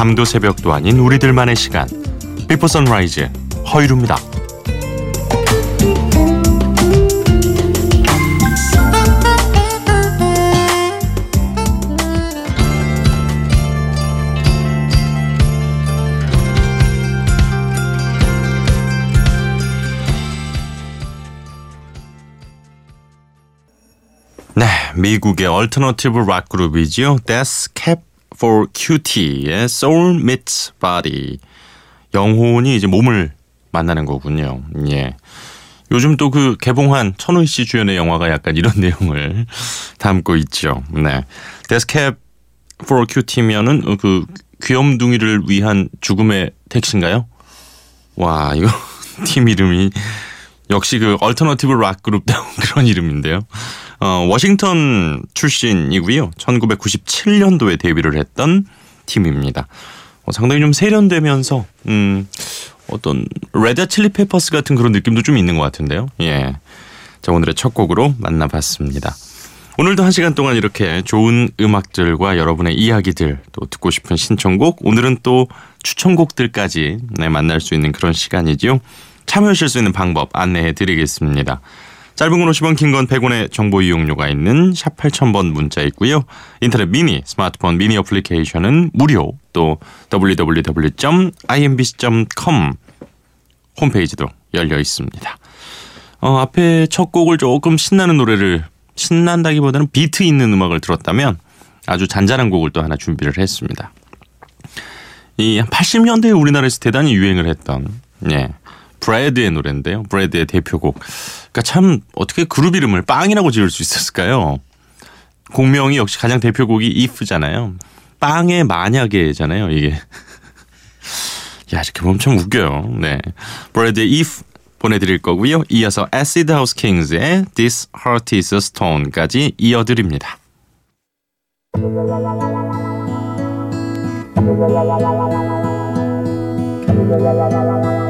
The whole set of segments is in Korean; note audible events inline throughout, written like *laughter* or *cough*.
밤도 새벽도 아닌 우리들만의 시간. Before Sunrise 허일후입니다. 네, 미국의 alternative 락 그룹이지요. Death Cab for Cutie의 Soul Meets Body. 영혼이 이제 몸을 만나는 거군요. 예. 요즘 또 그 개봉한 천우희 씨 주연의 영화가 약간 이런 *laughs* 내용을 담고 있죠. 네. Cab for Cutie면은 그 귀염둥이를 위한 죽음의 택시인가요? 와, 이거 *laughs* 팀 이름이 역시 그 alternative 락 그룹다운 그런 이름인데요. 어, 워싱턴 출신이고요. 1997년도에 데뷔를 했던 팀입니다. 어, 상당히 좀 세련되면서 음, 어떤 Red Chili Peppers 같은 그런 느낌도 좀 있는 것 같은데요. 예. 자, 오늘의 첫 곡으로 만나봤습니다. 오늘도 한 시간 동안 이렇게 좋은 음악들과 여러분의 이야기들 또 듣고 싶은 신청곡 오늘은 또 추천곡들까지 네, 만날 수 있는 그런 시간이지요. 참여하실 수 있는 방법 안내해 드리겠습니다. 짧은 건 50원, 긴 건 100원의 정보 이용료가 있는 샵 8000번 문자 있고요. 인터넷 미니, 스마트폰 미니 어플리케이션은 무료. 또 www.imbc.com 홈페이지도 열려 있습니다. 어, 앞에 첫 곡을 조금 신나는 노래를 신난다기보다는 비트 있는 음악을 들었다면 아주 잔잔한 곡을 또 하나 준비를 했습니다. 이 80년대에 우리나라에서 대단히 유행을 했던 예. 브래드의 노래인데요. 브래드의 대표곡. 그러니까 참 어떻게 그룹 이름을 빵이라고 지을 수 있었을까요? 공명이 역시 가장 대표곡이 if잖아요. 빵의 만약에잖아요, 이게. *laughs* 야, 이렇게 보면 참 웃겨요. 네. 브래드의 if 보내드릴 거고요. 이어서 Acid House Kings의 This Heart is a Stone까지 이어드립니다. *laughs*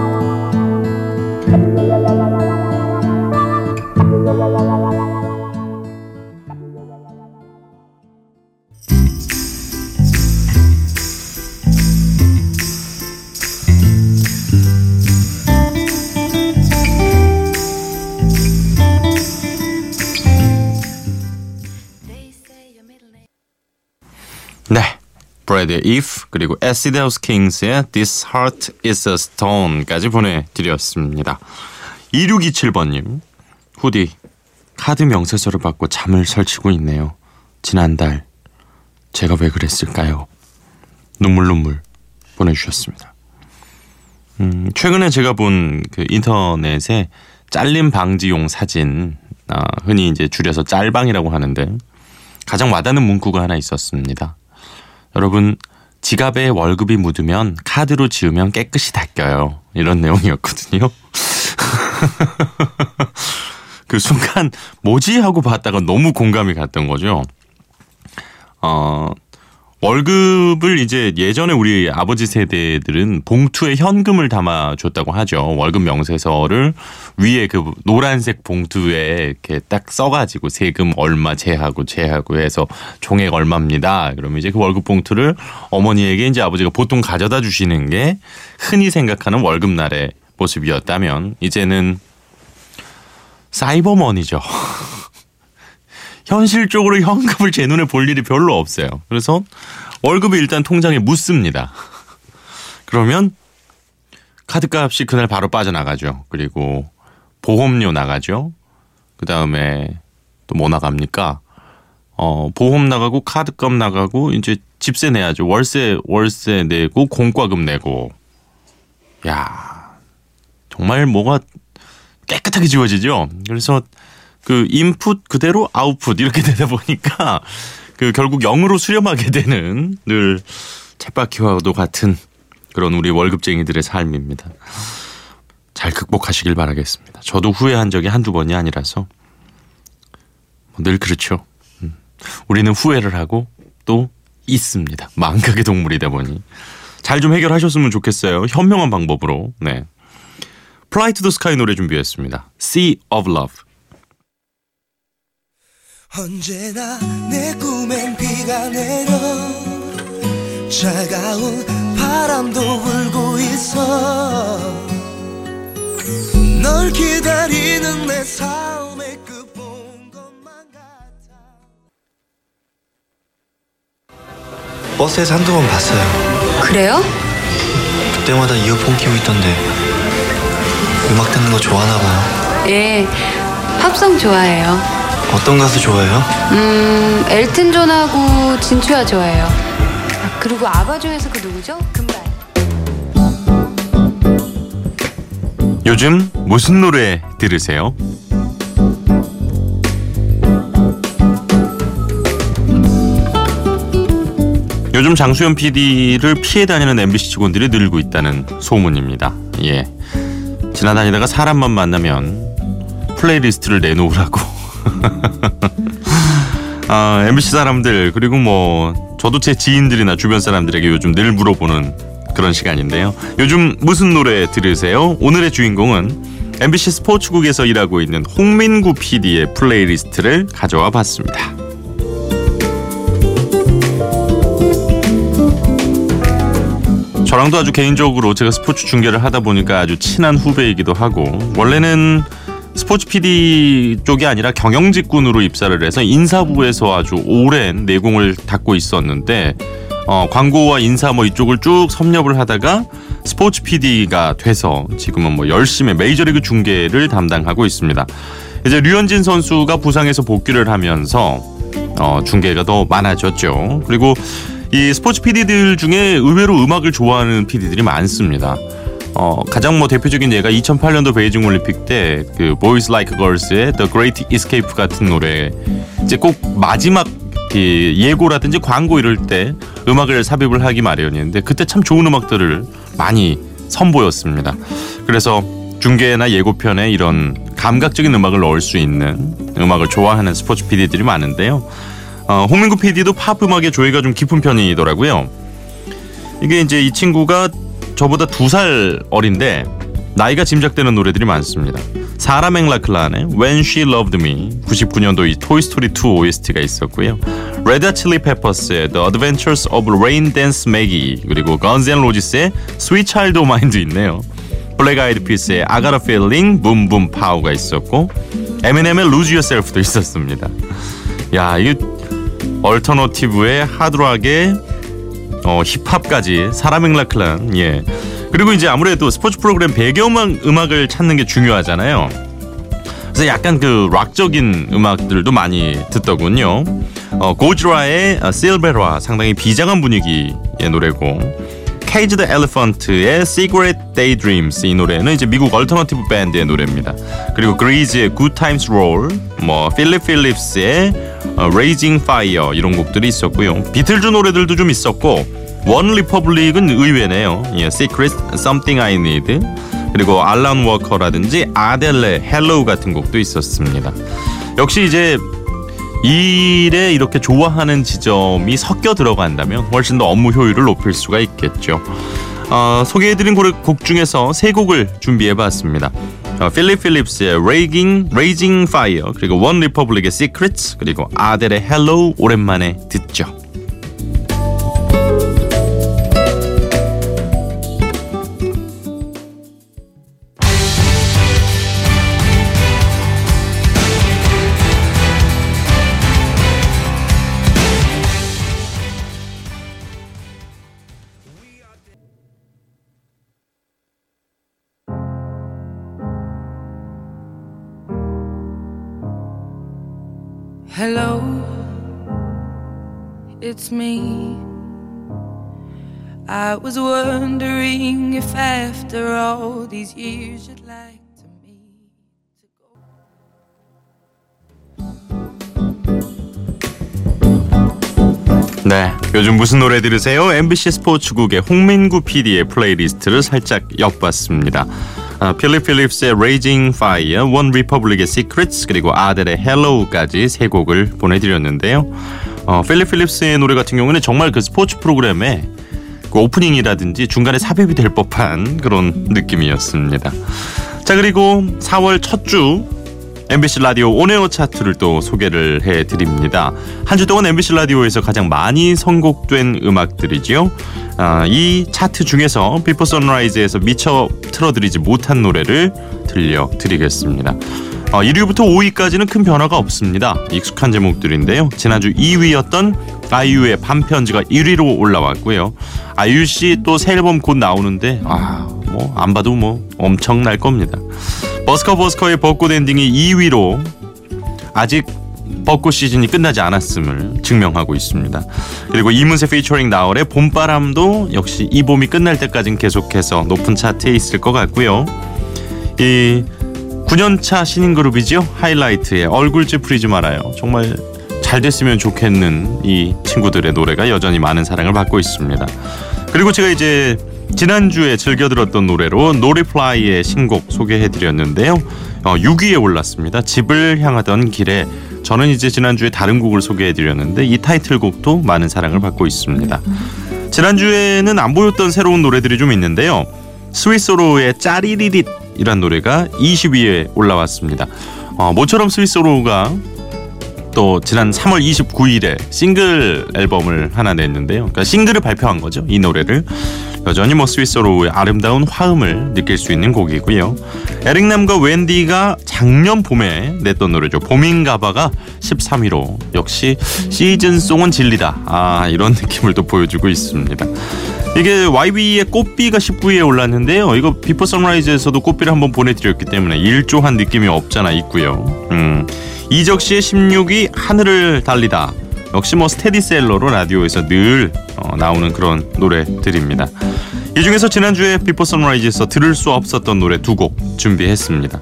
브래드의 If 그리고 Acid House Kings의 This Heart is a Stone까지 보내드렸습니다. 2627번님 후디 카드 명세서를 받고 잠을 설치고 있네요. 지난달 제가 왜 그랬을까요? 눈물 눈물 보내주셨습니다. 음, 최근에 제가 본 그 인터넷에 잘림 방지용 사진 아, 흔히 이제 줄여서 짤방이라고 하는데 가장 와닿는 문구가 하나 있었습니다. 여러분 지갑에 월급이 묻으면 카드로 지우면 깨끗이 닦여요. 이런 내용이었거든요. *laughs* 그 순간 뭐지 하고 봤다가 너무 공감이 갔던 거죠. 어, 월급을 이제 예전에 우리 아버지 세대들은 봉투에 현금을 담아줬다고 하죠. 월급 명세서를 위에 그 노란색 봉투에 이렇게 딱 써가지고 세금 얼마 제하고 제하고 해서 총액 얼마입니다. 그러면 이제 그 월급 봉투를 어머니에게 이제 아버지가 보통 가져다 주시는 게 흔히 생각하는 월급날의 모습이었다면 이제는 사이버머니죠. *laughs* 현실적으로 현금을 제 눈에 볼 일이 별로 없어요. 그래서 월급이 일단 통장에 묻습니다. 그러면 카드값이 그날 바로 빠져나가죠. 그리고 보험료 나가죠. 그 다음에 또 뭐 나갑니까? 어, 보험 나가고 카드값 나가고 이제 집세 내야죠. 월세 월세 내고 공과금 내고. 야 정말 뭐가 깨끗하게 지워지죠. 그래서 그 인풋 그대로 아웃풋 이렇게 *laughs* 되다 보니까 그 결국 영으로 수렴하게 되는 늘 쳇바퀴와도 같은 그런 우리 월급쟁이들의 삶입니다. 잘 극복하시길 바라겠습니다. 저도 후회한 적이 한두 번이 아니라서 늘 그렇죠. 음. 우리는 후회를 하고 또 있습니다. 망각의 동물이다 보니 잘 좀 해결하셨으면 좋겠어요. 현명한 방법으로. 네. Fly to the Sky 노래 준비했습니다. Sea of Love. 언제나 내 꿈엔 비가 내려 차가운 바람도 불고 있어 널 기다리는 내 삶의 끝본 것만 같아 버스에서 한두 번 봤어요. 그래요? 그때마다 이어폰 끼고 있던데 음악 듣는 거 좋아하나 봐요. 예, 팝송 좋아해요. 어떤 가수 좋아해요? 음, 엘튼 존하고 진추야 좋아해요. 아, 그리고 아바 중에서 그 누구죠? 금발. 요즘 무슨 노래 들으세요? 요즘 장수현 PD를 피해 다니는 MBC 직원들이 늘고 있다는 소문입니다. 예. 지나다니다가 사람만 만나면 playlist를 내놓으라고. 아, MBC 사람들 그리고 뭐 저도 제 지인들이나 주변 사람들에게 요즘 늘 물어보는 그런 시간인데요. 요즘 무슨 노래 들으세요? 오늘의 주인공은 MBC 스포츠국에서 일하고 있는 홍민구 PD의 playlist를 가져와 봤습니다. 저랑도 아주 개인적으로 제가 스포츠 중계를 하다 보니까 아주 친한 후배이기도 하고 원래는 스포츠 PD 쪽이 아니라 경영직군으로 입사를 해서 인사부에서 아주 오랜 내공을 닦고 있었는데 어, 광고와 인사 뭐 이쪽을 쭉 섭렵을 하다가 스포츠 PD가 돼서 지금은 뭐 열심히 메이저리그 중계를 담당하고 있습니다. 이제 류현진 선수가 부상에서 복귀를 하면서 어, 중계가 더 많아졌죠. 그리고 이 스포츠 PD들 중에 의외로 음악을 좋아하는 PD들이 많습니다. 어, 가장 뭐 대표적인 예가 2008년도 베이징 올림픽 때 그 Boys Like Girls의 The Great Escape 같은 노래 이제 꼭 마지막 그 예고라든지 광고 이럴 때 음악을 삽입을 하기 마련이었는데 그때 참 좋은 음악들을 많이 선보였습니다. 그래서 중계나 예고편에 이런 감각적인 음악을 넣을 수 있는 음악을 좋아하는 스포츠 PD들이 많은데요. 어, 홍민구 PD도 팝 음악에 조예가 좀 깊은 편이더라고요. 이게 이제 이 친구가 저보다 두 살 어린데 나이가 짐작되는 노래들이 많습니다. 사라 맥라클란의 When She Loved Me 99년도 이 토이스토리 2 OST가 있었고요. Red Hot Chili Peppers의 The Adventures of Rain Dance Maggie 그리고 Guns N' Roses의 Sweet Child O' Mine도 있네요. Black Eyed Peas의 I Gotta Feeling Boom Boom Pow가 있었고 에미넴의 Lose Yourself도 있었습니다. 야 이게 alternative의 하드락의 어, 힙합까지 사라 맥라클란 예 그리고 이제 아무래도 스포츠 프로그램 배경음악 음악을 찾는 게 중요하잖아요. 그래서 약간 그 락적인 음악들도 많이 듣더군요. 어, Gojira의 Silvera 상당히 비장한 분위기의 노래고 케이지 드 엘리펀트의 Secret Daydreams 이 노래는 이제 미국 alternative 밴드의 노래입니다. 그리고 GRiZ의 Good Times Roll, 뭐 필립 필립스의 어, Raging Fire 이런 곡들이 있었고요. 비틀즈 노래들도 좀 있었고 원 리퍼블릭은 의외네요. 예, Secret, Something I Need 그리고 알란 워커라든지 아델의 Hello 같은 곡도 있었습니다. 역시 이제 일에 이렇게 좋아하는 지점이 섞여 들어간다면 훨씬 더 업무 효율을 높일 수가 있겠죠. 어, 소개해드린 곡 중에서 세 곡을 준비해봤습니다. 어, 필립 필립스의 Raging, Raging Fire 그리고 원 리퍼블릭의 Secrets 그리고 아델의 Hello 오랜만에 듣죠. It's me. I was wondering if after all these years you'd like 네, 요즘 무슨 노래 들으세요? MBC 스포츠국의 홍민구 PD의 playlist를 살짝 엿봤습니다. 아, 필립 필립스의 Raging Fire, One Republic의 Secrets 그리고 아델의 Hello까지 세 곡을 보내드렸는데요. 어, 필립 필립스의 노래 같은 경우는 정말 그 스포츠 프로그램에 그 오프닝이라든지 중간에 삽입이 될 법한 그런 느낌이었습니다. 자 그리고 4월 첫 주 MBC 라디오 on air 차트를 또 소개를 해드립니다. 한 주 동안 MBC 라디오에서 가장 많이 선곡된 음악들이지요. 아, 이 차트 중에서 비포 선라이즈에서 미처 틀어드리지 못한 노래를 들려드리겠습니다. 어, 1위부터 5위까지는 큰 변화가 없습니다. 익숙한 제목들인데요. 지난주 2위였던 아이유의 밤편지가 1위로 올라왔고요. 아이유 씨 또 새 앨범 곧 나오는데 아, 뭐 안 봐도 뭐 엄청날 겁니다. 버스커 버스커의 벚꽃 엔딩이 2위로 아직 벚꽃 시즌이 끝나지 않았음을 증명하고 있습니다. 그리고 이문세 피처링 나얼의 봄바람도 역시 이 봄이 끝날 때까지는 계속해서 높은 차트에 있을 것 같고요. 이 9년차 신인 그룹이죠. 하이라이트의 얼굴 찌푸리지 말아요. 정말 잘 됐으면 좋겠는 이 친구들의 노래가 여전히 많은 사랑을 받고 있습니다. 그리고 제가 이제 지난주에 즐겨 들었던 노래로 노리플라이의 신곡 소개해 드렸는데요. 어, 6위에 올랐습니다. 집을 향하던 길에 저는 이제 지난주에 다른 곡을 소개해 드렸는데 이 타이틀곡도 많은 사랑을 받고 있습니다. 지난주에는 안 보였던 새로운 노래들이 좀 있는데요. 스위스로의 짜리리릿 이란 노래가 20위에 올라왔습니다. 어, 모처럼 스위스로가 또 지난 3월 29일에 싱글 앨범을 하나 냈는데요. 그러니까 싱글을 발표한 거죠. 이 노래를 여전히 뭐 스위스로의 아름다운 화음을 느낄 수 있는 곡이고요. 에릭남과 웬디가 작년 봄에 냈던 노래죠. 봄인가봐가 13위로 역시 시즌송은 진리다. 아 이런 *laughs* 느낌을 또 보여주고 있습니다. 이게 YB의 꽃비가 19위에 올랐는데요. 이거 비포 선라이즈에서도 꽃비를 한번 보내드렸기 때문에 일조한 느낌이 없잖아 있고요. 음, 이적 씨의 16위 하늘을 달리다. 역시 뭐 스테디셀러로 라디오에서 늘 어, 나오는 그런 노래들입니다. 이 중에서 지난주에 비포 선라이즈에서 들을 수 없었던 노래 두 곡 준비했습니다.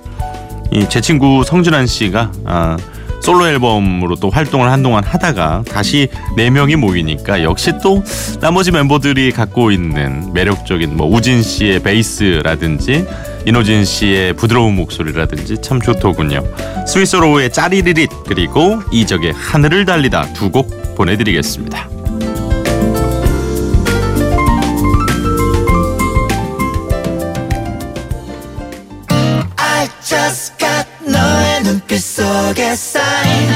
이 제 친구 성진환 씨가 아, 솔로 앨범으로 또 활동을 한동안 하다가 다시 네 명이 모이니까 역시 또 나머지 멤버들이 갖고 있는 매력적인 뭐 우진 씨의 베이스라든지 이노진 씨의 부드러운 목소리라든지 참 좋더군요. 스위스로우의 짜리리릿 그리고 이적의 하늘을 달리다 두 곡 보내드리겠습니다. 눈빛 속에 쌓인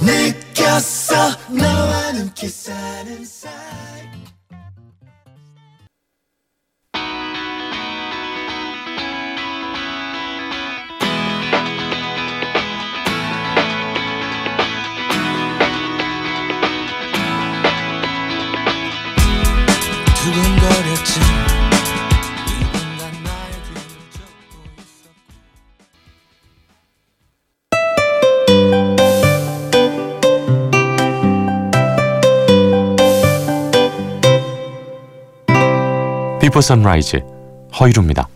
느꼈어. 너와 눈길 사는 사이. 두근거렸지 비포 선라이즈 허일후입니다.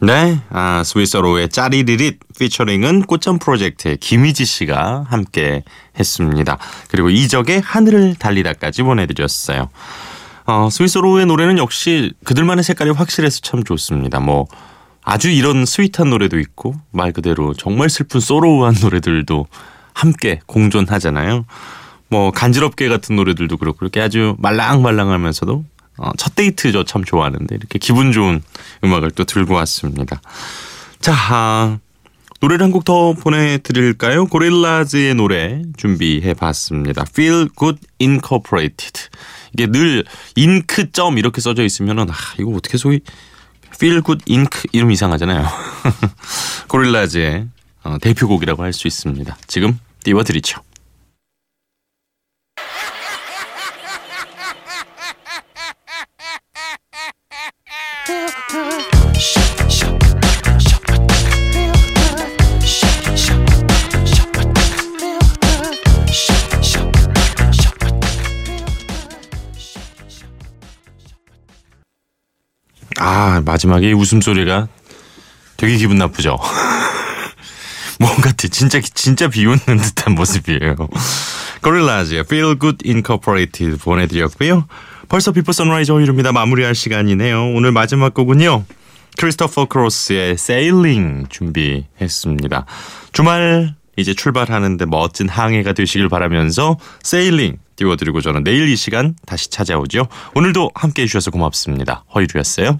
네, 아, 스윗소로우의 짜리리릿 피처링은 꽃잠 프로젝트의 김이지 씨가 함께 했습니다. 그리고 이적의 하늘을 달리다까지 보내드렸어요. 어, 스윗소로우의 노래는 역시 그들만의 색깔이 확실해서 참 좋습니다. 뭐 아주 이런 sweet한 노래도 있고 말 그대로 정말 슬픈 sorrow한 노래들도 함께 공존하잖아요. 뭐 간지럽게 같은 노래들도 그렇고 이렇게 아주 말랑말랑하면서도 어, 첫 데이트 저 참 좋아하는데 이렇게 기분 좋은 음악을 또 들고 왔습니다. 자 아, 노래를 한 곡 더 보내드릴까요? 고릴라즈의 노래 준비해봤습니다. Feel Good Incorporated. 이게 늘 잉크 점 이렇게 써져 있으면은 아 이거 어떻게 소위 Feel Good Ink 이름 이상하잖아요. *laughs* 고릴라즈의 어, 대표곡이라고 할 수 있습니다. 지금 띄워드리죠. 아 마지막에 이 웃음소리가 되게 기분 나쁘죠. *laughs* 뭔가 진짜 진짜 비웃는 듯한 모습이에요. 고릴라즈의 Feel Good Incorporated 보내드렸고요. 벌써 비포 선라이즈 허일후입니다. 마무리할 시간이네요. 오늘 마지막 곡은요. 크리스토퍼 크로스의 Sailing 준비했습니다. 주말 이제 출발하는데 멋진 항해가 되시길 바라면서 Sailing 띄워드리고 저는 내일 이 시간 다시 찾아오죠. 오늘도 함께해 주셔서 고맙습니다. 허이루였어요.